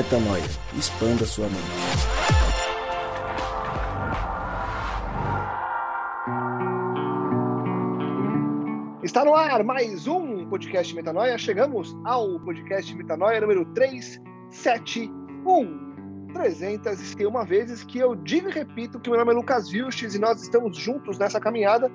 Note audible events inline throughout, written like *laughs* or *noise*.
Metanoia. Expanda sua mente. Está no ar mais um podcast Metanoia. Chegamos ao podcast Metanoia número 371. 301 vezes que eu digo e repito que meu nome é Lucas Vilches e nós estamos juntos nessa caminhada.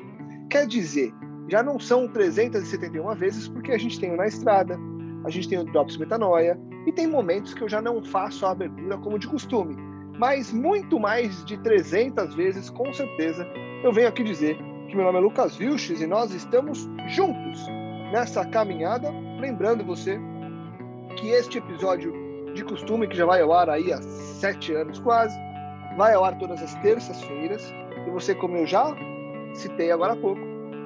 Quer dizer, já não são 371 vezes porque a gente tem o Na Estrada, a gente tem o Drops Metanoia e tem momentos que eu já não faço a abertura como de costume. Mas muito mais de 300 vezes, com certeza, eu venho aqui dizer que meu nome é Lucas Vilches e nós estamos juntos nessa caminhada. Lembrando você que este episódio de costume, que já vai ao ar aí há sete anos quase, vai ao ar todas as terças-feiras. E você, como eu já citei agora há pouco,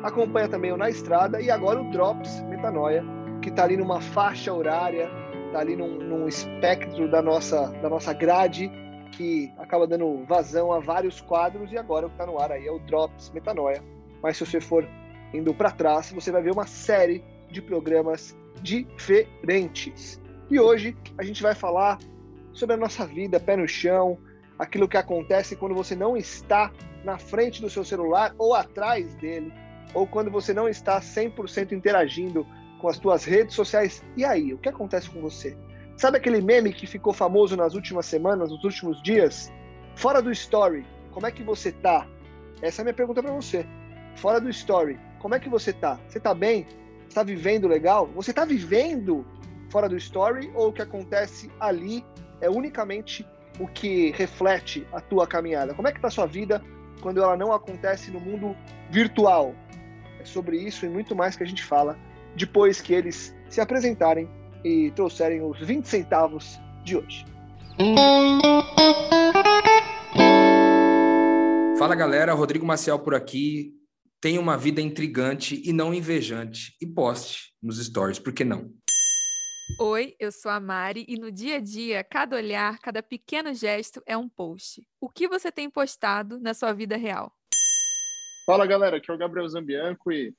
acompanha também o Na Estrada e agora o Drops Metanoia, que está ali numa faixa horária, está ali num, num espectro da nossa, da nossa grade, que acaba dando vazão a vários quadros, e agora o que está no ar aí é o Drops Metanoia. Mas se você for indo para trás, você vai ver uma série de programas diferentes. E hoje a gente vai falar sobre a nossa vida, pé no chão, aquilo que acontece quando você não está na frente do seu celular ou atrás dele, ou quando você não está 100% interagindo com as tuas redes sociais. E aí, o que acontece com você? Sabe aquele meme que ficou famoso nas últimas semanas, nos últimos dias? Fora do story, como é que você tá? Essa é a minha pergunta para você. Fora do story, como é que você tá? Você tá bem? Está vivendo legal? Você está vivendo fora do story ou o que acontece ali é unicamente o que reflete a tua caminhada? Como é que tá a sua vida quando ela não acontece no mundo virtual? É sobre isso e muito mais que a gente fala depois que eles se apresentarem e trouxerem os 20 centavos de hoje. Fala galera, Rodrigo Maciel por aqui. Tenha uma vida intrigante e não invejante e poste nos stories, por que não? Oi, eu sou a Mari e no dia a dia, cada olhar, cada pequeno gesto é um post. O que você tem postado na sua vida real? Fala galera, aqui é o Gabriel Zambianco e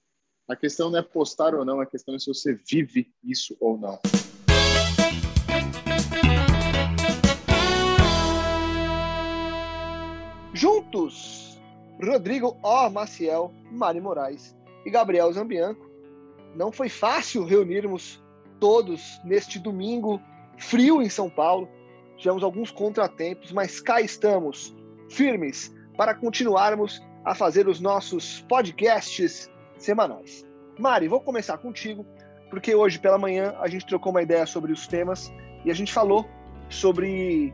a questão não é postar ou não, a questão é se você vive isso ou não. Juntos, Rodrigo O. Maciel, Mari Moraes e Gabriel Zambianco. Não foi fácil reunirmos todos neste domingo frio em São Paulo. Tivemos alguns contratempos, mas cá estamos, firmes, para continuarmos a fazer os nossos podcasts semanais. Mari, vou começar contigo, porque hoje pela manhã a gente trocou uma ideia sobre os temas e a gente falou sobre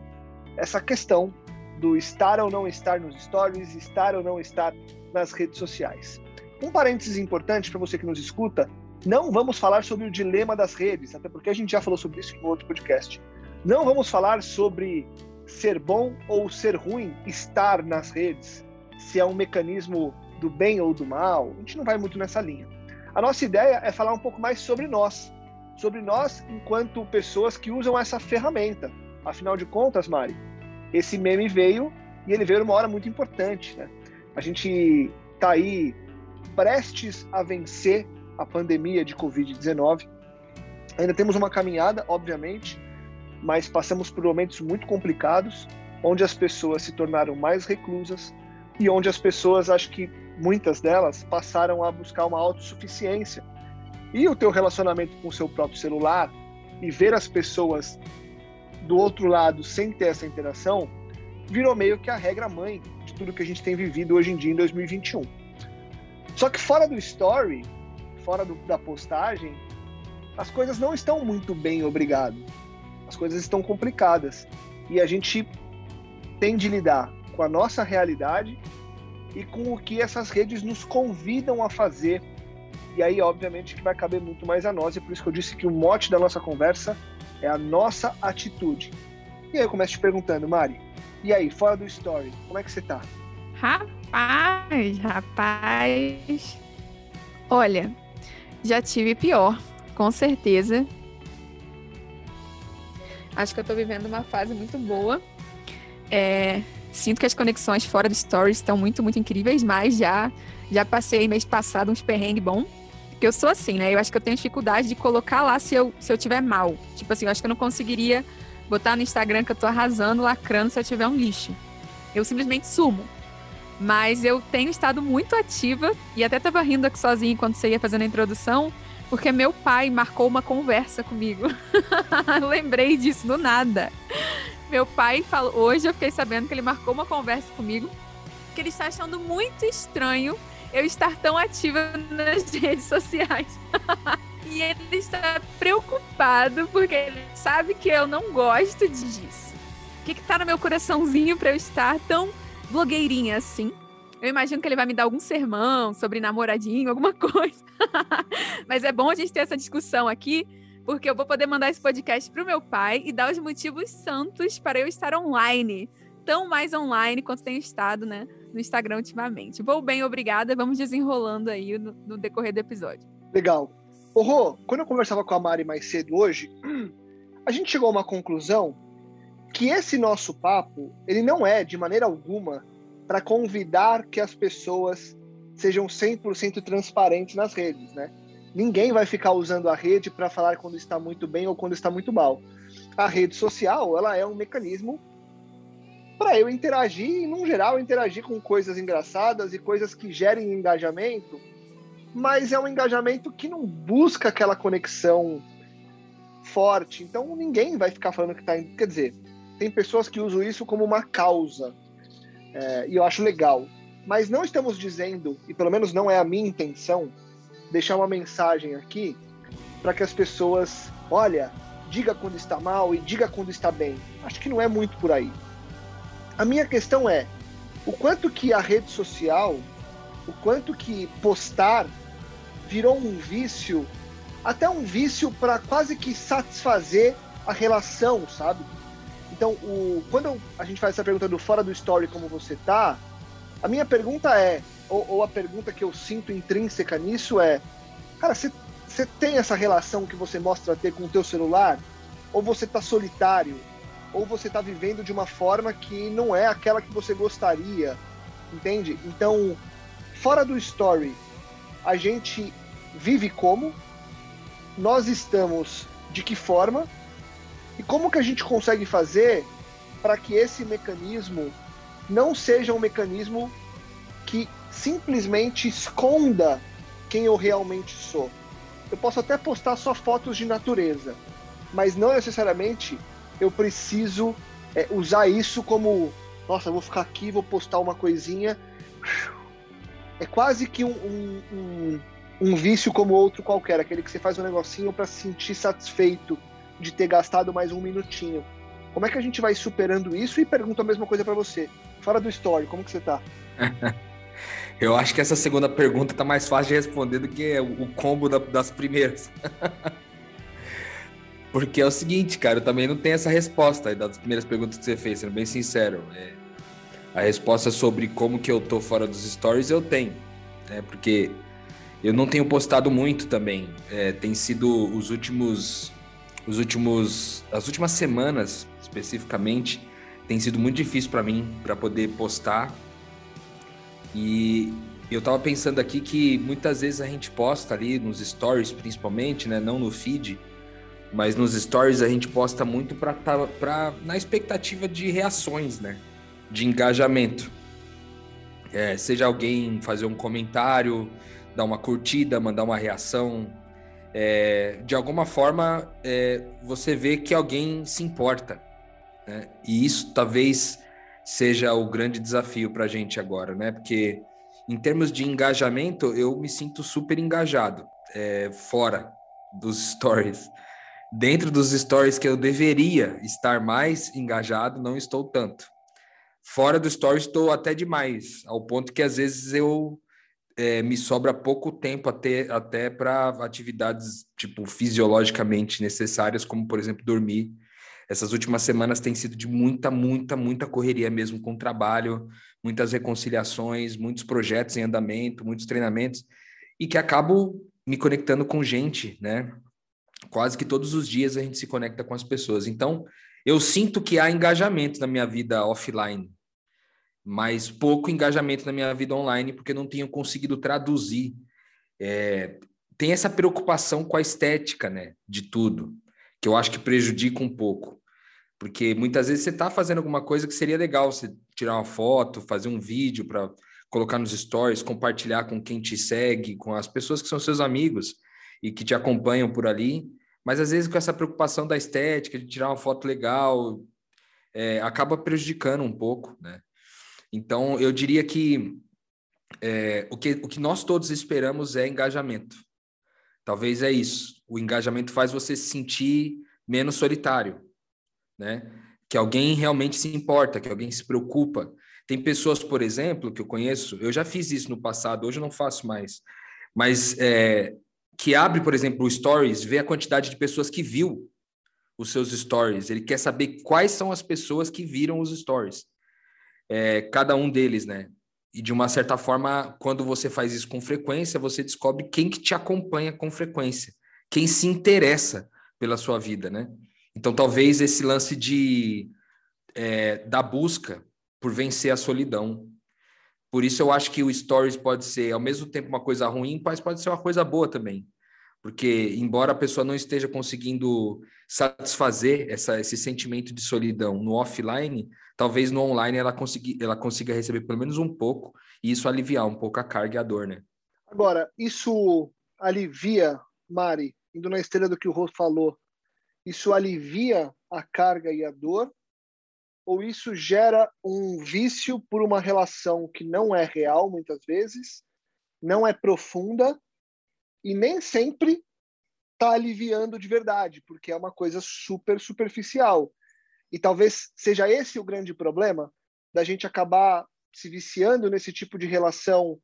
essa questão do estar ou não estar nos stories, estar ou não estar nas redes sociais. Um parênteses importante para você que nos escuta, não vamos falar sobre o dilema das redes, até porque a gente já falou sobre isso em outro podcast. Não vamos falar sobre ser bom ou ser ruim estar nas redes, se é um mecanismo do bem ou do mal, a gente não vai muito nessa linha. A nossa ideia é falar um pouco mais sobre nós, sobre nós enquanto pessoas que usam essa ferramenta. Afinal de contas, Mari, esse meme veio e ele veio numa hora muito importante. Né? A gente está aí prestes a vencer a pandemia de Covid-19. Ainda temos uma caminhada, obviamente, mas passamos por momentos muito complicados, onde as pessoas se tornaram mais reclusas e onde as pessoas, acho que muitas delas passaram a buscar uma autossuficiência. E o teu relacionamento com o seu próprio celular e ver as pessoas do outro lado sem ter essa interação virou meio que a regra mãe de tudo que a gente tem vivido hoje em dia em 2021. Só que fora do story, fora do, da postagem, as coisas não estão muito bem, obrigado. As coisas estão complicadas. E a gente tem de lidar com a nossa realidade e com o que essas redes nos convidam a fazer. E aí, obviamente, que vai caber muito mais a nós, e por isso que eu disse que o mote da nossa conversa é a nossa atitude. E aí eu começo te perguntando, Mari, e aí, fora do story, como é que você tá? Rapaz, rapaz. Olha, já tive pior, com certeza. Acho que eu tô vivendo uma fase muito boa. É, Sinto que as conexões fora do Stories estão muito, muito incríveis, mas já, já passei mês passado uns perrengues bom. Porque eu sou assim, né? Eu acho que eu tenho dificuldade de colocar lá se eu, se eu tiver mal. Tipo assim, eu acho que eu não conseguiria botar no Instagram que eu tô arrasando, lacrando se eu tiver um lixo. Eu simplesmente sumo. Mas eu tenho estado muito ativa e até tava rindo aqui sozinha enquanto você ia fazendo a introdução, porque meu pai marcou uma conversa comigo. *laughs* Lembrei disso do nada. Meu pai falou, hoje eu fiquei sabendo que ele marcou uma conversa comigo, que ele está achando muito estranho eu estar tão ativa nas *laughs* redes sociais. *laughs* e ele está preocupado porque ele sabe que eu não gosto disso. O que, que tá no meu coraçãozinho para eu estar tão blogueirinha assim? Eu imagino que ele vai me dar algum sermão sobre namoradinho, alguma *laughs* coisa. Mas é bom a gente ter essa discussão aqui, porque eu vou poder mandar esse podcast para o meu pai e dar os motivos santos para eu estar online. Tão mais online quanto tenho estado, né? No Instagram ultimamente. Vou bem, obrigada. Vamos desenrolando aí no, no decorrer do episódio. Legal. Ô, Rô, quando eu conversava com a Mari mais cedo hoje, *clears throat* a gente chegou a uma conclusão que esse nosso papo, ele não é, de maneira alguma, para convidar que as pessoas sejam 100% transparentes nas redes, né? Ninguém vai ficar usando a rede para falar quando está muito bem ou quando está muito mal. A rede social, ela é um mecanismo para eu interagir e, no geral, interagir com coisas engraçadas e coisas que gerem engajamento, mas é um engajamento que não busca aquela conexão forte. Então, ninguém vai ficar falando que está. Quer dizer, tem pessoas que usam isso como uma causa é, e eu acho legal. Mas não estamos dizendo, e pelo menos não é a minha intenção, deixar uma mensagem aqui para que as pessoas, olha, diga quando está mal e diga quando está bem. Acho que não é muito por aí. A minha questão é o quanto que a rede social, o quanto que postar virou um vício, até um vício para quase que satisfazer a relação, sabe? Então, o, quando a gente faz essa pergunta do fora do story, como você tá, a minha pergunta é, ou, ou a pergunta que eu sinto intrínseca nisso é, cara, você tem essa relação que você mostra ter com o teu celular? Ou você tá solitário? Ou você tá vivendo de uma forma que não é aquela que você gostaria? Entende? Então, fora do story, a gente vive como? Nós estamos de que forma? E como que a gente consegue fazer para que esse mecanismo não seja um mecanismo que simplesmente esconda quem eu realmente sou? Eu posso até postar só fotos de natureza, mas não necessariamente eu preciso é, usar isso como, nossa, vou ficar aqui, vou postar uma coisinha. É quase que um, um, um, um vício como outro qualquer, aquele que você faz um negocinho para se sentir satisfeito de ter gastado mais um minutinho. Como é que a gente vai superando isso? E pergunto a mesma coisa para você. Fora do story, como que você tá? *laughs* Eu acho que essa segunda pergunta tá mais fácil de responder do que o combo da, das primeiras. *laughs* Porque é o seguinte, cara, eu também não tenho essa resposta das primeiras perguntas que você fez, sendo bem sincero. É, a resposta sobre como que eu tô fora dos stories eu tenho, né? Porque eu não tenho postado muito também. É, tem sido os últimos os últimos, as últimas semanas, especificamente, tem sido muito difícil para mim para poder postar. E eu tava pensando aqui que muitas vezes a gente posta ali nos stories, principalmente, né, não no feed, mas nos stories a gente posta muito para para na expectativa de reações, né, de engajamento. É, seja alguém fazer um comentário, dar uma curtida, mandar uma reação, é, de alguma forma é, você vê que alguém se importa. Né? E isso talvez seja o grande desafio para a gente agora, né? Porque em termos de engajamento, eu me sinto super engajado é, fora dos stories. Dentro dos stories que eu deveria estar mais engajado, não estou tanto. Fora do story estou até demais, ao ponto que às vezes eu é, me sobra pouco tempo até, até para atividades tipo fisiologicamente necessárias, como por exemplo dormir. Essas últimas semanas têm sido de muita, muita, muita correria mesmo com o trabalho, muitas reconciliações, muitos projetos em andamento, muitos treinamentos, e que acabo me conectando com gente, né? Quase que todos os dias a gente se conecta com as pessoas. Então, eu sinto que há engajamento na minha vida offline, mas pouco engajamento na minha vida online, porque não tenho conseguido traduzir. É, tem essa preocupação com a estética, né, de tudo, que eu acho que prejudica um pouco. Porque muitas vezes você está fazendo alguma coisa que seria legal, você tirar uma foto, fazer um vídeo para colocar nos stories, compartilhar com quem te segue, com as pessoas que são seus amigos e que te acompanham por ali. Mas às vezes com essa preocupação da estética, de tirar uma foto legal, é, acaba prejudicando um pouco, né? Então, eu diria que, é, o que o que nós todos esperamos é engajamento. Talvez é isso. O engajamento faz você se sentir menos solitário, né? Que alguém realmente se importa, que alguém se preocupa. Tem pessoas, por exemplo, que eu conheço, eu já fiz isso no passado, hoje eu não faço mais, mas é, que abre, por exemplo, o Stories, vê a quantidade de pessoas que viu os seus stories. Ele quer saber quais são as pessoas que viram os stories. É, cada um deles, né? E de uma certa forma, quando você faz isso com frequência, você descobre quem que te acompanha com frequência, quem se interessa pela sua vida, né? Então, talvez esse lance de é, da busca por vencer a solidão. Por isso, eu acho que o Stories pode ser, ao mesmo tempo, uma coisa ruim, mas pode ser uma coisa boa também. Porque, embora a pessoa não esteja conseguindo satisfazer essa, esse sentimento de solidão no offline, talvez no online ela, consegui, ela consiga receber pelo menos um pouco e isso aliviar um pouco a carga e a dor, né? Agora, isso alivia, Mari, indo na esteira do que o Rô falou, isso alivia a carga e a dor? Ou isso gera um vício por uma relação que não é real, muitas vezes, não é profunda e nem sempre está aliviando de verdade, porque é uma coisa super superficial. E talvez seja esse o grande problema da gente acabar se viciando nesse tipo de relação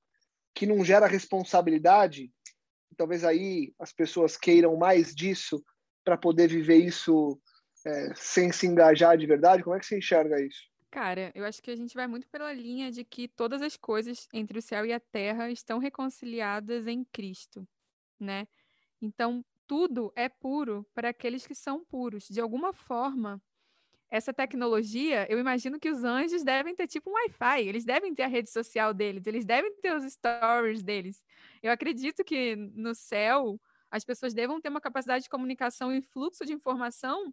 que não gera responsabilidade. Talvez aí as pessoas queiram mais disso para poder viver isso é, sem se engajar de verdade. Como é que você enxerga isso? Cara, eu acho que a gente vai muito pela linha de que todas as coisas entre o céu e a terra estão reconciliadas em Cristo né? Então, tudo é puro para aqueles que são puros. De alguma forma, essa tecnologia, eu imagino que os anjos devem ter tipo um Wi-Fi, eles devem ter a rede social deles, eles devem ter os stories deles. Eu acredito que no céu as pessoas devam ter uma capacidade de comunicação e fluxo de informação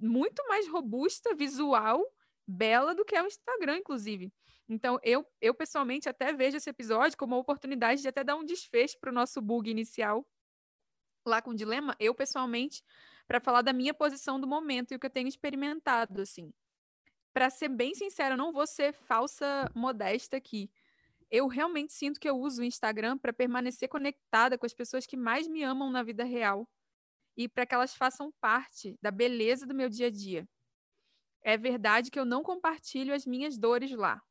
muito mais robusta, visual, bela do que é o Instagram, inclusive. Então, eu, eu pessoalmente até vejo esse episódio como uma oportunidade de até dar um desfecho para o nosso bug inicial lá com o dilema, eu pessoalmente, para falar da minha posição do momento e o que eu tenho experimentado, assim. Para ser bem sincera, eu não vou ser falsa modesta aqui. Eu realmente sinto que eu uso o Instagram para permanecer conectada com as pessoas que mais me amam na vida real e para que elas façam parte da beleza do meu dia a dia. É verdade que eu não compartilho as minhas dores lá,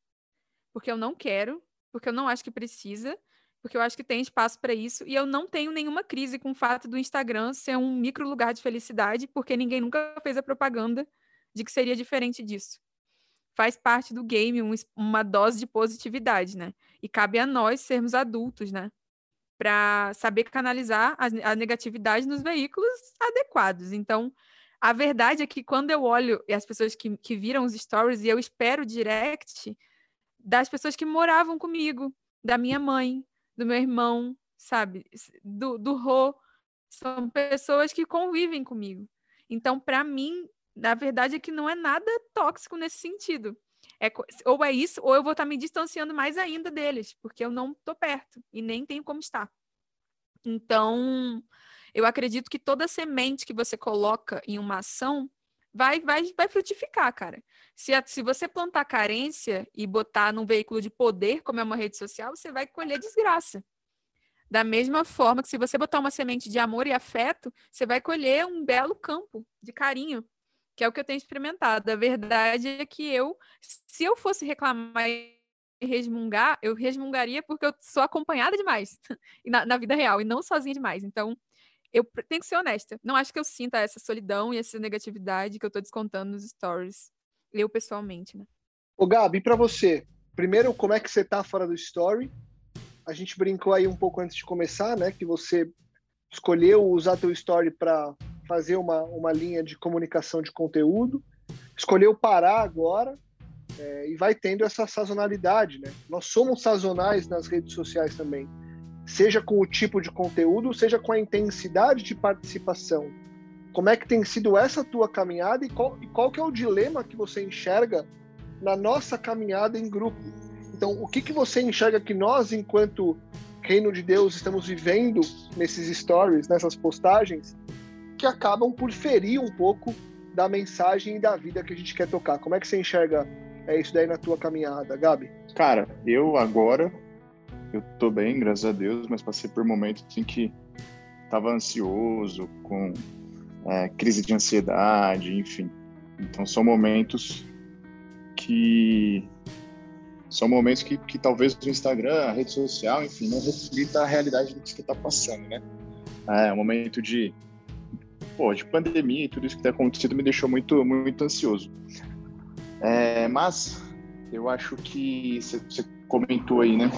porque eu não quero, porque eu não acho que precisa, porque eu acho que tem espaço para isso, e eu não tenho nenhuma crise com o fato do Instagram ser um micro lugar de felicidade, porque ninguém nunca fez a propaganda de que seria diferente disso. Faz parte do game um, uma dose de positividade, né? E cabe a nós sermos adultos, né? Para saber canalizar a, a negatividade nos veículos adequados. Então, a verdade é que quando eu olho e as pessoas que, que viram os stories e eu espero direct, das pessoas que moravam comigo, da minha mãe, do meu irmão, sabe? Do, do Rô. São pessoas que convivem comigo. Então, para mim, na verdade é que não é nada tóxico nesse sentido. É, ou é isso, ou eu vou estar me distanciando mais ainda deles, porque eu não estou perto e nem tenho como estar. Então, eu acredito que toda semente que você coloca em uma ação vai, vai, vai frutificar, cara. Se, a, se você plantar carência e botar num veículo de poder, como é uma rede social, você vai colher desgraça. Da mesma forma que se você botar uma semente de amor e afeto, você vai colher um belo campo de carinho, que é o que eu tenho experimentado. A verdade é que eu, se eu fosse reclamar e resmungar, eu resmungaria porque eu sou acompanhada demais *laughs* na, na vida real e não sozinha demais. Então, eu tenho que ser honesta. Não acho que eu sinta essa solidão e essa negatividade que eu tô descontando nos stories. Eu pessoalmente, né? Ô, Gabi, para você, primeiro, como é que você tá fora do story? A gente brincou aí um pouco antes de começar, né? Que você escolheu usar teu story para fazer uma, uma linha de comunicação de conteúdo, escolheu parar agora é, e vai tendo essa sazonalidade, né? Nós somos sazonais nas redes sociais também seja com o tipo de conteúdo, seja com a intensidade de participação. Como é que tem sido essa tua caminhada e qual, e qual que é o dilema que você enxerga na nossa caminhada em grupo? Então, o que, que você enxerga que nós, enquanto reino de Deus, estamos vivendo nesses stories, nessas postagens, que acabam por ferir um pouco da mensagem e da vida que a gente quer tocar? Como é que você enxerga é, isso daí na tua caminhada, Gabi? Cara, eu agora, eu tô bem, graças a Deus, mas passei por momentos em que tava ansioso, com é, crise de ansiedade, enfim. Então são momentos que são momentos que, que talvez o Instagram, a rede social, enfim, não reflita a realidade do que você está passando, né? É, um momento de, pô, de pandemia e tudo isso que tem acontecido me deixou muito, muito ansioso. É, mas eu acho que você comentou aí, né,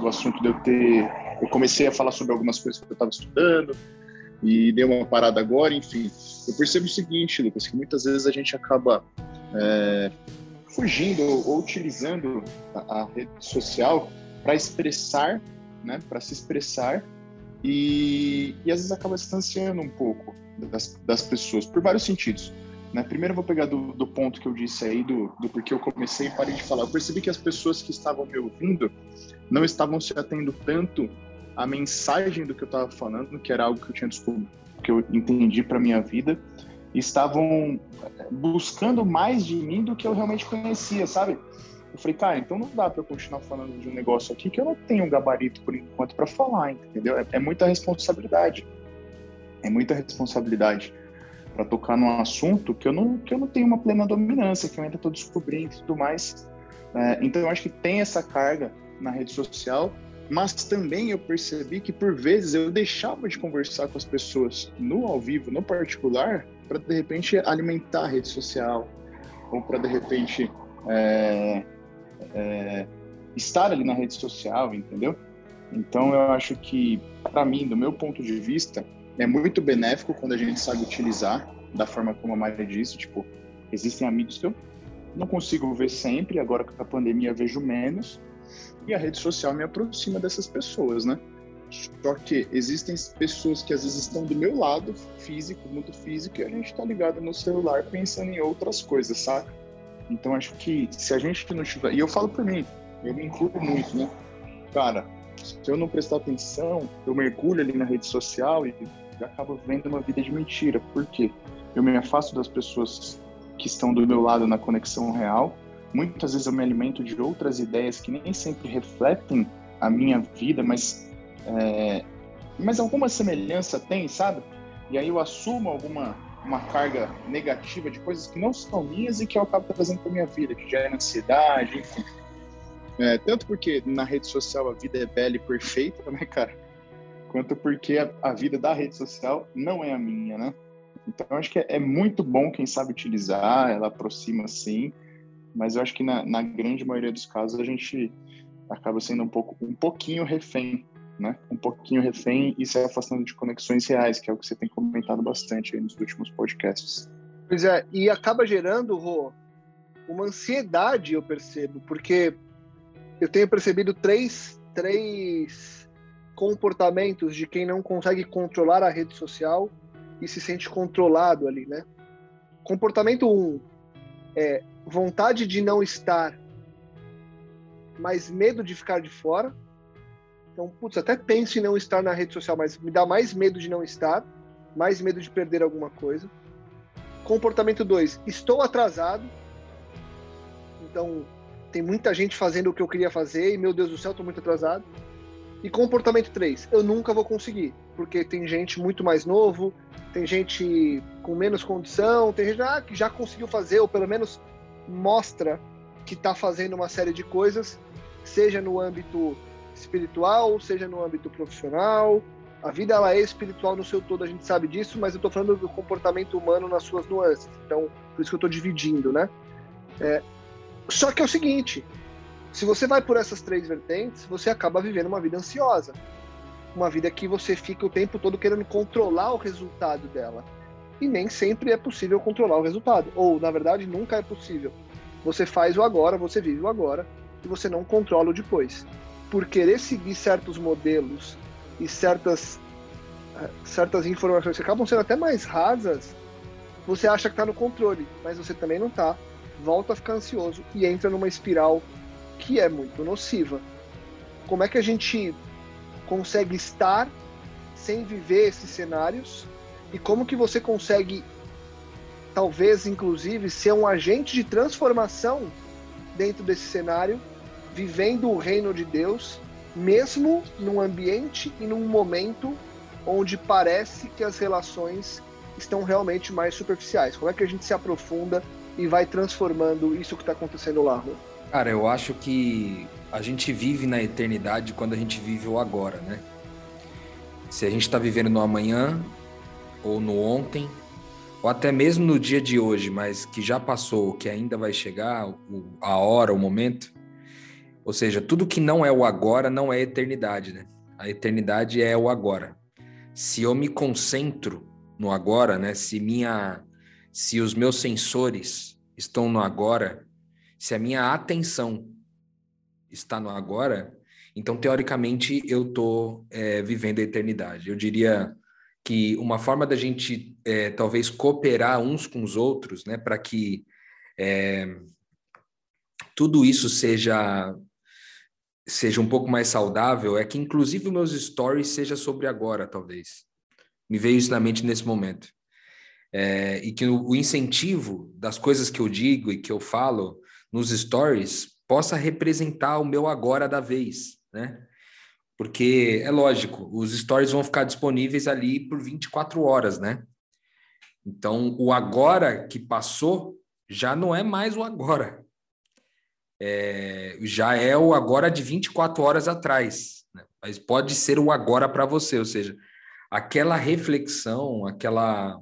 do assunto de eu ter, eu comecei a falar sobre algumas coisas que eu estava estudando, e deu uma parada agora, enfim. Eu percebo o seguinte, Lucas, que muitas vezes a gente acaba é, fugindo ou utilizando a, a rede social para expressar, né, para se expressar e, e às vezes acaba distanciando um pouco das, das pessoas, por vários sentidos. Né? Primeiro eu vou pegar do, do, ponto que eu disse aí, do, do porquê eu comecei e parei de falar. Eu percebi que as pessoas que estavam me ouvindo não estavam se atendo tanto a mensagem do que eu estava falando, que era algo que eu tinha descoberto, que eu entendi para minha vida, estavam buscando mais de mim do que eu realmente conhecia, sabe? Eu falei, cara, então não dá para eu continuar falando de um negócio aqui que eu não tenho gabarito por enquanto para falar, entendeu? É, é, muita responsabilidade. É muita responsabilidade para tocar num assunto que eu não que eu não tenho uma plena dominância, que eu ainda estou descobrindo e tudo mais. É, então eu acho que tem essa carga na rede social mas também eu percebi que por vezes eu deixava de conversar com as pessoas no ao vivo, no particular, para de repente alimentar a rede social, ou para de repente é, é, estar ali na rede social, entendeu? Então eu acho que, para mim, do meu ponto de vista, é muito benéfico quando a gente sabe utilizar da forma como a Maria disse, tipo, existem amigos que eu não consigo ver sempre, agora com a pandemia vejo menos, e a rede social me aproxima dessas pessoas, né? Só que existem pessoas que às vezes estão do meu lado, físico, muito físico, e a gente tá ligado no celular pensando em outras coisas, saca? Então acho que se a gente não tiver. E eu falo por mim, eu me incluo muito, né? Cara, se eu não prestar atenção, eu mergulho ali na rede social e acabo vendo uma vida de mentira. Por quê? Eu me afasto das pessoas que estão do meu lado na conexão real Muitas vezes eu me alimento de outras ideias que nem sempre refletem a minha vida, mas, é, mas alguma semelhança tem, sabe? E aí eu assumo alguma uma carga negativa de coisas que não são minhas e que eu acabo trazendo para minha vida, que gera ansiedade, enfim. É, tanto porque na rede social a vida é bela e perfeita, né, cara? Quanto porque a, a vida da rede social não é a minha, né? Então acho que é, é muito bom quem sabe utilizar, ela aproxima sim, mas eu acho que na, na, grande maioria dos casos a gente acaba sendo um pouco um pouquinho refém, né? Um pouquinho refém e se afastando de conexões reais, que é o que você tem comentado bastante nos últimos podcasts. Pois é, e acaba gerando, Rô, uma ansiedade, eu percebo, porque eu tenho percebido três, três comportamentos de quem não consegue controlar a rede social e se sente controlado ali, né? Comportamento um é vontade de não estar, mas medo de ficar de fora. Então, putz, até penso em não estar na rede social, mas me dá mais medo de não estar, mais medo de perder alguma coisa. Comportamento 2, estou atrasado. Então, tem muita gente fazendo o que eu queria fazer e, meu Deus do céu, estou muito atrasado. E comportamento 3, eu nunca vou conseguir, porque tem gente muito mais novo, tem gente com menos condição, tem gente ah, que já conseguiu fazer, ou pelo menos mostra que está fazendo uma série de coisas, seja no âmbito espiritual, seja no âmbito profissional. A vida ela é espiritual no seu todo, a gente sabe disso, mas eu estou falando do comportamento humano nas suas nuances. Então, por isso que eu estou dividindo, né? É, só que é o seguinte: se você vai por essas três vertentes, você acaba vivendo uma vida ansiosa. Uma vida que você fica o tempo todo querendo controlar o resultado dela e nem sempre é possível controlar o resultado. Ou, na verdade, nunca é possível. Você faz o agora, você vive o agora e você não controla o depois. Por querer seguir certos modelos e certas certas informações que acabam sendo até mais rasas, você acha que está no controle, mas você também não está. Volta a ficar ansioso e entra numa espiral que é muito nociva. Como é que a gente consegue estar sem viver esses cenários e como que você consegue talvez inclusive ser um agente de transformação dentro desse cenário, vivendo o reino de Deus, mesmo num ambiente e num momento onde parece que as relações estão realmente mais superficiais. Como é que a gente se aprofunda e vai transformando isso que está acontecendo lá? Rô? Cara, eu acho que a gente vive na eternidade quando a gente vive o agora, né? Se a gente está vivendo no amanhã, ou no ontem, ou até mesmo no dia de hoje, mas que já passou, que ainda vai chegar, a hora, o momento. Ou seja, tudo que não é o agora não é eternidade, né? A eternidade é o agora. Se eu me concentro no agora, né? Se minha se os meus sensores estão no agora, se a minha atenção está no agora, então teoricamente eu estou é, vivendo a eternidade. Eu diria que uma forma da gente é, talvez cooperar uns com os outros, né, para que é, tudo isso seja seja um pouco mais saudável, é que inclusive meus stories seja sobre agora, talvez. Me veio isso na mente nesse momento. É, e que o, o incentivo das coisas que eu digo e que eu falo nos stories possa representar o meu agora da vez, né? Porque é lógico, os stories vão ficar disponíveis ali por 24 horas, né? Então, o agora que passou já não é mais o agora. É, já é o agora de 24 horas atrás. Né? Mas pode ser o agora para você, ou seja, aquela reflexão, aquela,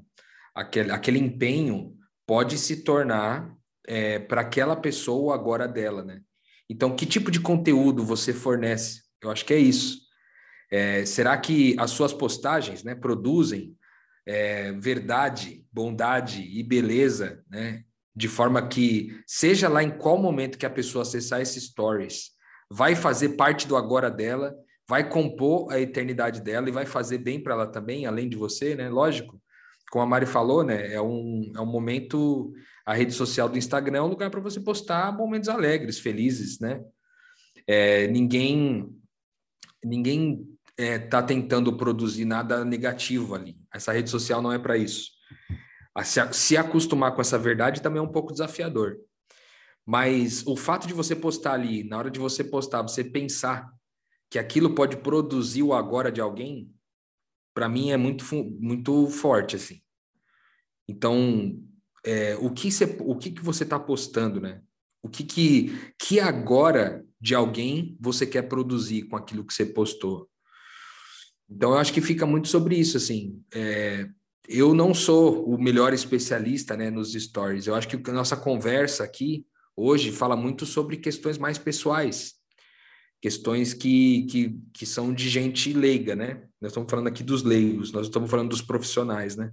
aquele, aquele empenho pode se tornar é, para aquela pessoa o agora dela, né? Então, que tipo de conteúdo você fornece? Eu acho que é isso. É, será que as suas postagens né, produzem é, verdade, bondade e beleza, né, de forma que, seja lá em qual momento que a pessoa acessar esses stories, vai fazer parte do agora dela, vai compor a eternidade dela e vai fazer bem para ela também, além de você, né? Lógico. Como a Mari falou, né? É um, é um momento. A rede social do Instagram é um lugar para você postar momentos alegres, felizes, né? É, ninguém ninguém está é, tá tentando produzir nada negativo ali. Essa rede social não é para isso. Se, se acostumar com essa verdade também é um pouco desafiador. Mas o fato de você postar ali, na hora de você postar, você pensar que aquilo pode produzir o agora de alguém, para mim é muito, muito forte, assim. Então, é, o que você, o que, que você está postando, né? O que, que, que agora de alguém você quer produzir com aquilo que você postou? Então, eu acho que fica muito sobre isso, assim. É, eu não sou o melhor especialista né, nos stories. Eu acho que a nossa conversa aqui hoje fala muito sobre questões mais pessoais, questões que, que, que são de gente leiga, né? Nós estamos falando aqui dos leigos, nós estamos falando dos profissionais, né?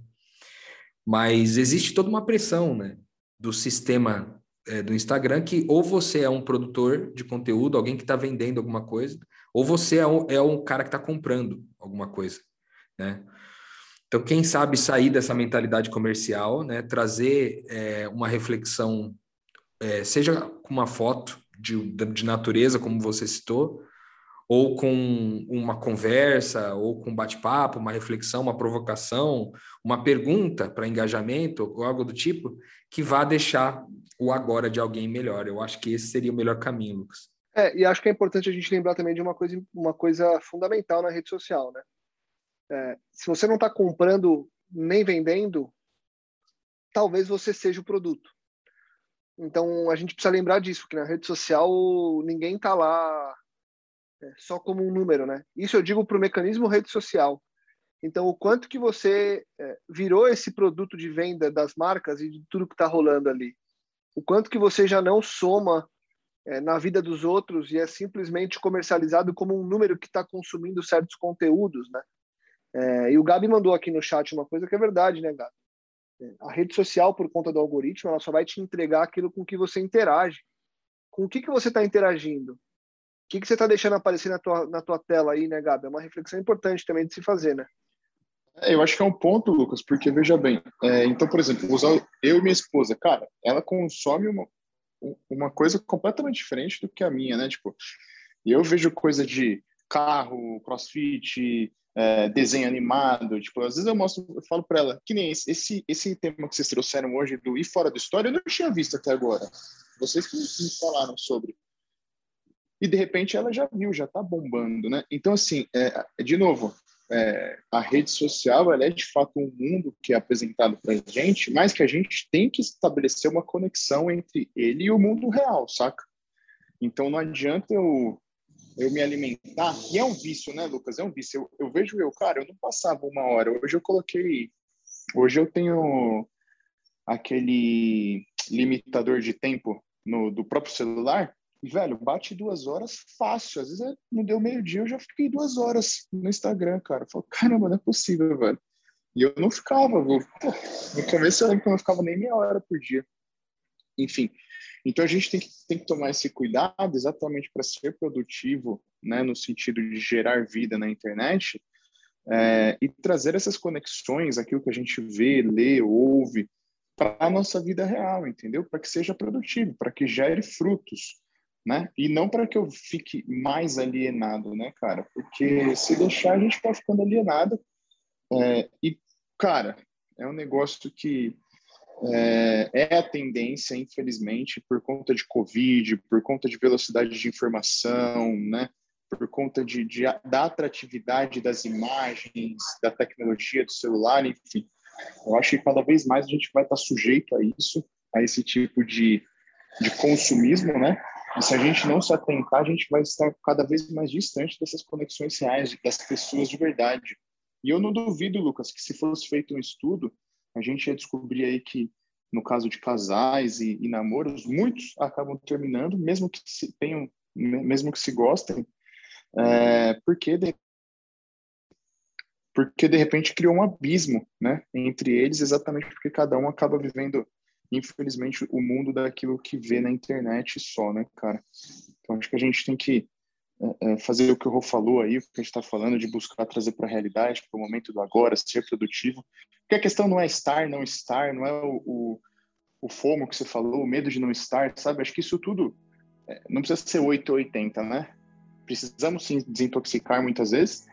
Mas existe toda uma pressão, né? Do sistema é, do Instagram que ou você é um produtor de conteúdo, alguém que está vendendo alguma coisa, ou você é um, é um cara que está comprando alguma coisa, né? Então, quem sabe sair dessa mentalidade comercial, né? Trazer é, uma reflexão, é, seja com uma foto de, de natureza, como você citou, ou com uma conversa, ou com bate-papo, uma reflexão, uma provocação, uma pergunta para engajamento, ou algo do tipo, que vá deixar o agora de alguém melhor. Eu acho que esse seria o melhor caminho, Lucas. É, e acho que é importante a gente lembrar também de uma coisa, uma coisa fundamental na rede social, né? É, se você não está comprando nem vendendo, talvez você seja o produto. Então a gente precisa lembrar disso, que na rede social ninguém está lá é, só como um número, né? Isso eu digo para o mecanismo rede social. Então o quanto que você é, virou esse produto de venda das marcas e de tudo que está rolando ali, o quanto que você já não soma é, na vida dos outros e é simplesmente comercializado como um número que está consumindo certos conteúdos, né? É, e o Gabi mandou aqui no chat uma coisa que é verdade, né, Gabi? É, a rede social, por conta do algoritmo, ela só vai te entregar aquilo com que você interage. Com o que, que você está interagindo? O que, que você está deixando aparecer na tua, na tua tela aí, né, Gabi? É uma reflexão importante também de se fazer, né? É, eu acho que é um ponto, Lucas, porque veja bem, é, então, por exemplo, usar eu e minha esposa, cara, ela consome uma, uma coisa completamente diferente do que a minha, né? Tipo, eu vejo coisa de carro, crossfit, é, desenho animado, tipo, às vezes eu mostro, eu falo para ela, que nem esse, esse, tema que vocês trouxeram hoje do ir fora da história, eu não tinha visto até agora. Vocês que me falaram sobre. E de repente ela já viu, já tá bombando, né? Então, assim, é, de novo, é, a rede social ela é de fato um mundo que é apresentado para gente, mas que a gente tem que estabelecer uma conexão entre ele e o mundo real, saca? Então não adianta eu, eu me alimentar, e é um vício, né, Lucas? É um vício. Eu, eu vejo eu, cara, eu não passava uma hora, hoje eu coloquei, hoje eu tenho aquele limitador de tempo no, do próprio celular, e, velho, bate duas horas fácil. Às vezes é, não deu meio-dia, eu já fiquei duas horas no Instagram, cara. Eu falo, caramba, não é possível, velho. E eu não ficava, no começo eu lembro que eu não ficava nem meia hora por dia. Enfim, então a gente tem que, tem que tomar esse cuidado exatamente para ser produtivo, né, no sentido de gerar vida na internet é, e trazer essas conexões, aquilo que a gente vê, lê, ouve, para a nossa vida real, entendeu? Para que seja produtivo, para que gere frutos né? E não para que eu fique mais alienado, né, cara? Porque se deixar a gente vai ficando alienado. É, e, cara, é um negócio que é, é, a tendência, infelizmente, por conta de Covid, por conta de velocidade de informação, né? Por conta de, de da atratividade das imagens, da tecnologia do celular, enfim. Eu acho que cada vez mais a gente vai estar sujeito a isso, a esse tipo de, de consumismo, né? E se a gente não se atentar, a gente vai estar cada vez mais distante dessas conexões reais, das pessoas de verdade. E eu não duvido, Lucas, que se fosse feito um estudo, a gente ia descobrir aí que, no caso de casais e, e namoros, muitos acabam terminando, mesmo que se tenham, mesmo que se gostem, é, porque de, porque de repente criou um abismo, né, entre eles, exatamente porque cada um acaba vivendo infelizmente, o mundo daquilo que vê na internet só, né, cara? Então, acho que a gente tem que fazer o que o Rô falou aí, o que a gente está falando, de buscar trazer para a realidade, para o momento do agora, ser produtivo. Porque a questão não é estar, não estar, não é o, o, o FOMO que você falou, o medo de não estar, sabe? Acho que isso tudo é, não precisa ser 8 ou 80, né? Precisamos sim desintoxicar muitas vezes,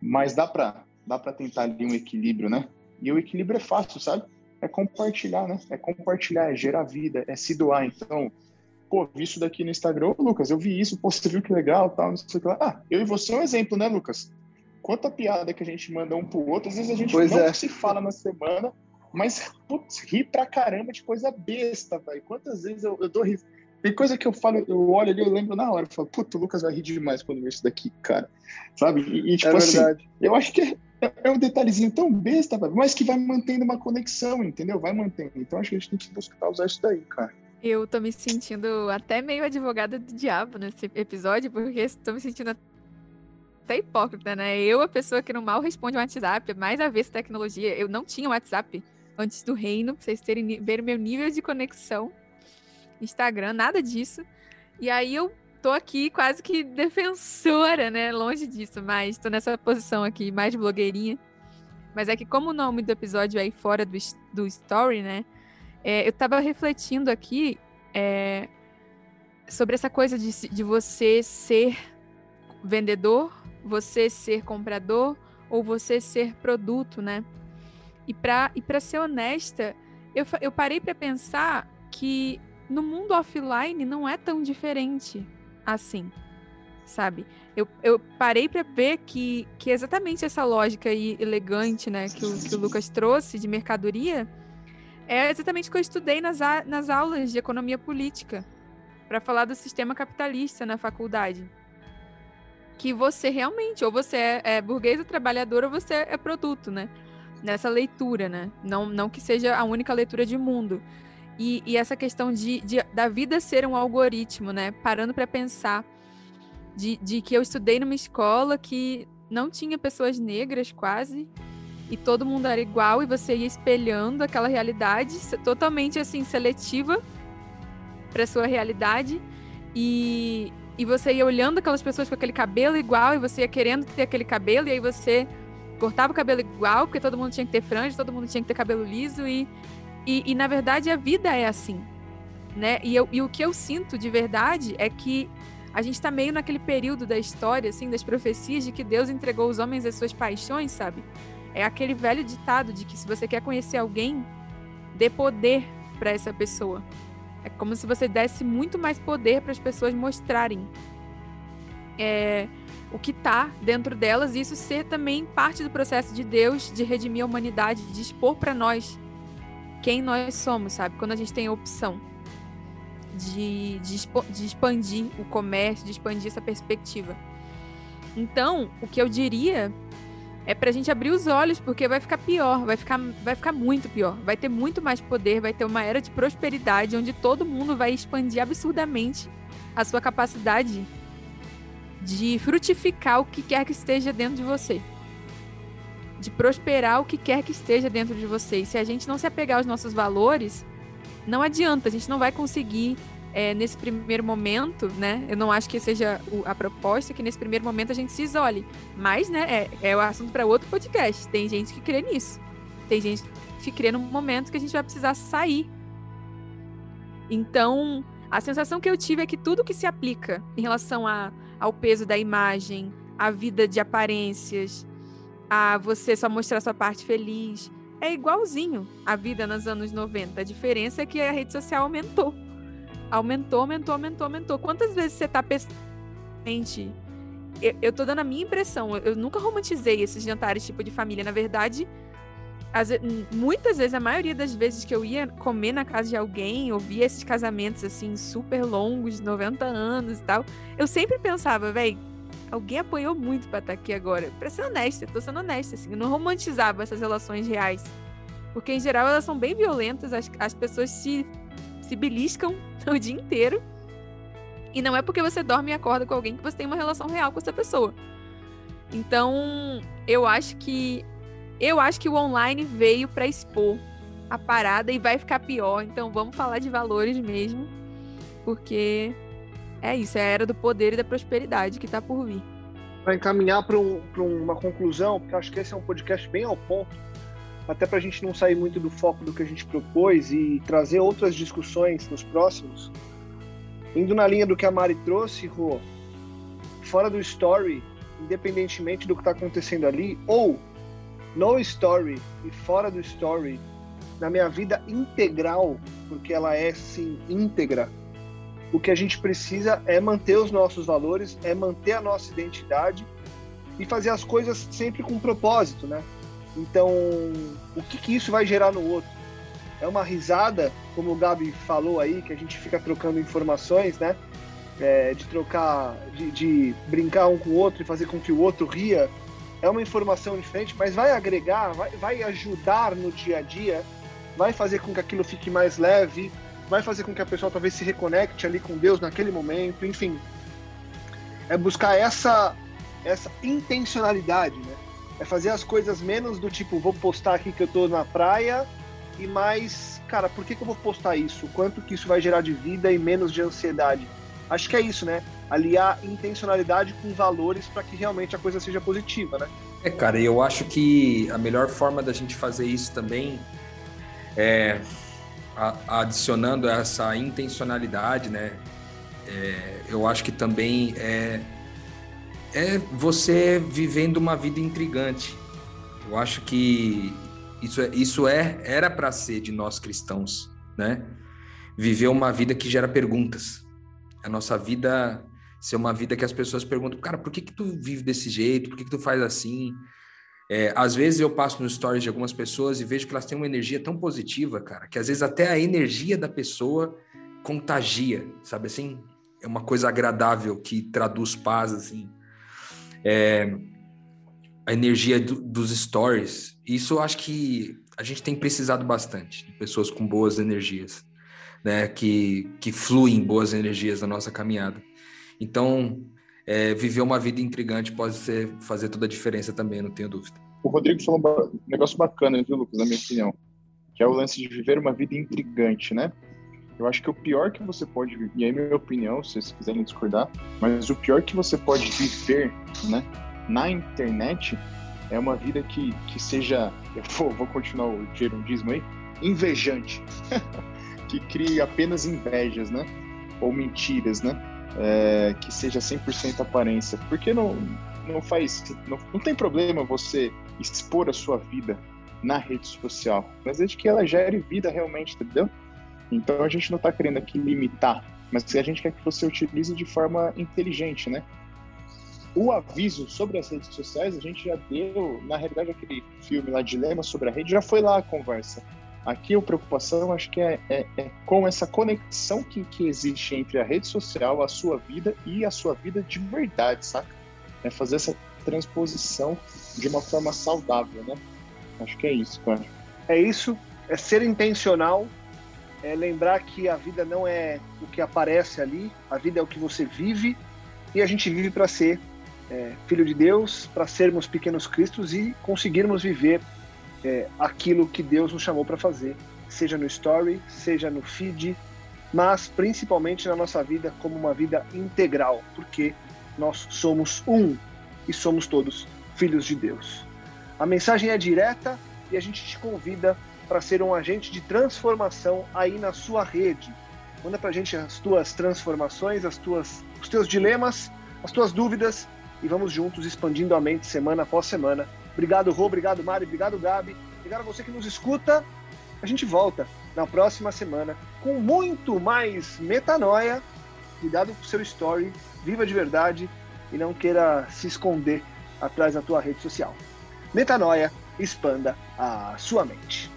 mas dá para dá para tentar ali um equilíbrio, né? E o equilíbrio é fácil, sabe? é compartilhar, né? É compartilhar, é gerar vida, é se doar. Então, pô, vi isso daqui no Instagram, Ô, Lucas, eu vi isso, pô, você viu que legal, tal, não sei o que lá. Ah, eu e você é um exemplo, né, Lucas? Quanta piada que a gente manda um pro outro, às vezes a gente pois não é. se fala na semana, mas, putz, ri pra caramba de coisa besta, velho. Quantas vezes eu, eu dou rir. Tem coisa que eu falo, eu olho ali, eu lembro na hora, eu falo, puto, o Lucas vai rir demais quando ver isso daqui, cara. Sabe? E, e tipo é assim, verdade. eu acho que é, é um detalhezinho tão besta, mas que vai mantendo uma conexão, entendeu? Vai mantendo. Então acho que a gente tem que buscar usar isso daí, cara. Eu tô me sentindo até meio advogada do diabo nesse episódio, porque tô me sentindo até hipócrita, né? Eu, a pessoa que não mal responde o WhatsApp, mais a ver tecnologia. Eu não tinha WhatsApp antes do reino, pra vocês terem ver meu nível de conexão. Instagram, nada disso. E aí eu tô aqui quase que defensora, né? Longe disso, mas tô nessa posição aqui, mais blogueirinha. Mas é que como o nome do episódio é aí fora do, do story, né? É, eu tava refletindo aqui é, sobre essa coisa de, de você ser vendedor, você ser comprador ou você ser produto, né? E para e pra ser honesta, eu, eu parei para pensar que no mundo offline não é tão diferente assim, sabe? Eu, eu parei para ver que, que exatamente essa lógica aí elegante, né, que o, que o Lucas trouxe de mercadoria, é exatamente o que eu estudei nas, a, nas aulas de economia política, para falar do sistema capitalista na faculdade. Que você realmente, ou você é, é burguês ou ou você é produto, né? Nessa leitura, né? Não, não que seja a única leitura de mundo, e, e essa questão de, de, da vida ser um algoritmo, né? Parando para pensar de, de que eu estudei numa escola que não tinha pessoas negras quase e todo mundo era igual e você ia espelhando aquela realidade totalmente assim seletiva para sua realidade e, e você ia olhando aquelas pessoas com aquele cabelo igual e você ia querendo ter aquele cabelo e aí você cortava o cabelo igual, porque todo mundo tinha que ter franja, todo mundo tinha que ter cabelo liso e, e, e na verdade a vida é assim, né? E, eu, e o que eu sinto de verdade é que a gente está meio naquele período da história, assim, das profecias de que Deus entregou os homens às suas paixões, sabe? É aquele velho ditado de que se você quer conhecer alguém, dê poder para essa pessoa. É como se você desse muito mais poder para as pessoas mostrarem é, o que está dentro delas e isso ser também parte do processo de Deus de redimir a humanidade, de expor para nós quem nós somos, sabe? Quando a gente tem a opção de, de, de expandir o comércio, de expandir essa perspectiva. Então, o que eu diria é pra gente abrir os olhos, porque vai ficar pior, vai ficar, vai ficar muito pior. Vai ter muito mais poder, vai ter uma era de prosperidade onde todo mundo vai expandir absurdamente a sua capacidade de frutificar o que quer que esteja dentro de você. De prosperar o que quer que esteja dentro de você. E se a gente não se apegar aos nossos valores, não adianta, a gente não vai conseguir é, nesse primeiro momento, né? Eu não acho que seja a proposta que nesse primeiro momento a gente se isole. Mas, né, é, é o assunto para outro podcast. Tem gente que crê nisso. Tem gente que crê num momento que a gente vai precisar sair. Então, a sensação que eu tive é que tudo que se aplica em relação a, ao peso da imagem, à vida de aparências, a você só mostrar sua parte feliz, é igualzinho a vida nos anos 90. A diferença é que a rede social aumentou Aumentou, aumentou, aumentou, aumentou. Quantas vezes você tá pensando. Eu, eu tô dando a minha impressão. Eu, eu nunca romantizei esses jantares tipo de família. Na verdade, as, muitas vezes, a maioria das vezes que eu ia comer na casa de alguém, eu via esses casamentos assim, super longos, 90 anos e tal, eu sempre pensava, velho, alguém apoiou muito pra estar tá aqui agora. Pra ser honesta, tô sendo honesta, assim, eu não romantizava essas relações reais. Porque, em geral, elas são bem violentas, as, as pessoas se se beliscam *laughs* o dia inteiro. E não é porque você dorme e acorda com alguém que você tem uma relação real com essa pessoa. Então, eu acho que eu acho que o online veio para expor a parada e vai ficar pior. Então, vamos falar de valores mesmo, porque é isso, é a era do poder e da prosperidade que está por vir. Para encaminhar para um, uma conclusão, porque acho que esse é um podcast bem ao ponto até para a gente não sair muito do foco do que a gente propôs e trazer outras discussões nos próximos. Indo na linha do que a Mari trouxe, Rô, fora do story, independentemente do que está acontecendo ali, ou no story e fora do story, na minha vida integral, porque ela é sim íntegra, o que a gente precisa é manter os nossos valores, é manter a nossa identidade e fazer as coisas sempre com propósito, né? Então, o que, que isso vai gerar no outro? É uma risada, como o Gabi falou aí, que a gente fica trocando informações, né? É, de trocar, de, de, brincar um com o outro e fazer com que o outro ria. É uma informação diferente, mas vai agregar, vai, vai ajudar no dia a dia, vai fazer com que aquilo fique mais leve, vai fazer com que a pessoa talvez se reconecte ali com Deus naquele momento, enfim. É buscar essa, essa intencionalidade, né? É fazer as coisas menos do tipo, vou postar aqui que eu tô na praia e mais, cara, por que, que eu vou postar isso? Quanto que isso vai gerar de vida e menos de ansiedade? Acho que é isso, né? Aliar intencionalidade com valores para que realmente a coisa seja positiva, né? É, cara, eu acho que a melhor forma da gente fazer isso também é adicionando essa intencionalidade, né? É, eu acho que também é é você vivendo uma vida intrigante. Eu acho que isso é, isso é era para ser de nós cristãos, né? Viver uma vida que gera perguntas. A nossa vida ser uma vida que as pessoas perguntam, cara, por que que tu vive desse jeito? Por que que tu faz assim? É, às vezes eu passo nos stories de algumas pessoas e vejo que elas têm uma energia tão positiva, cara, que às vezes até a energia da pessoa contagia, sabe assim? É uma coisa agradável que traduz paz, assim é, a energia do, dos stories. Isso eu acho que a gente tem precisado bastante de pessoas com boas energias, né? Que, que fluem boas energias na nossa caminhada. Então, é, viver uma vida intrigante pode ser, fazer toda a diferença também, não tenho dúvida. O Rodrigo falou um negócio bacana, viu, Lucas, na minha opinião, que é o lance de viver uma vida intrigante, né? Eu acho que o pior que você pode e aí minha opinião, se vocês quiserem discordar, mas o pior que você pode viver, né, na internet é uma vida que, que seja, eu vou, vou continuar o gerundismo aí, invejante, *laughs* que crie apenas invejas, né? Ou mentiras, né? É, que seja 100% aparência. Porque não, não faz, não, não tem problema você expor a sua vida na rede social, mas desde que ela gere vida realmente, entendeu? Então a gente não está querendo aqui limitar, mas a gente quer que você utilize de forma inteligente, né? O aviso sobre as redes sociais a gente já deu, na realidade aquele filme lá Dilema sobre a rede já foi lá a conversa. Aqui a preocupação acho que é, é, é com essa conexão que, que existe entre a rede social, a sua vida e a sua vida de verdade, saca? É fazer essa transposição de uma forma saudável, né? Acho que é isso, cara. É isso, é ser intencional, é lembrar que a vida não é o que aparece ali, a vida é o que você vive e a gente vive para ser é, filho de Deus, para sermos pequenos cristos e conseguirmos viver é, aquilo que Deus nos chamou para fazer, seja no story, seja no feed, mas principalmente na nossa vida como uma vida integral, porque nós somos um e somos todos filhos de Deus. A mensagem é direta e a gente te convida para ser um agente de transformação aí na sua rede. Manda para a gente as tuas transformações, as tuas, os teus dilemas, as tuas dúvidas e vamos juntos expandindo a mente semana após semana. Obrigado, Rô, obrigado, Mari, obrigado, Gabi. Obrigado a você que nos escuta. A gente volta na próxima semana com muito mais metanoia. Cuidado com o seu story, viva de verdade e não queira se esconder atrás da tua rede social. Metanoia, expanda a sua mente.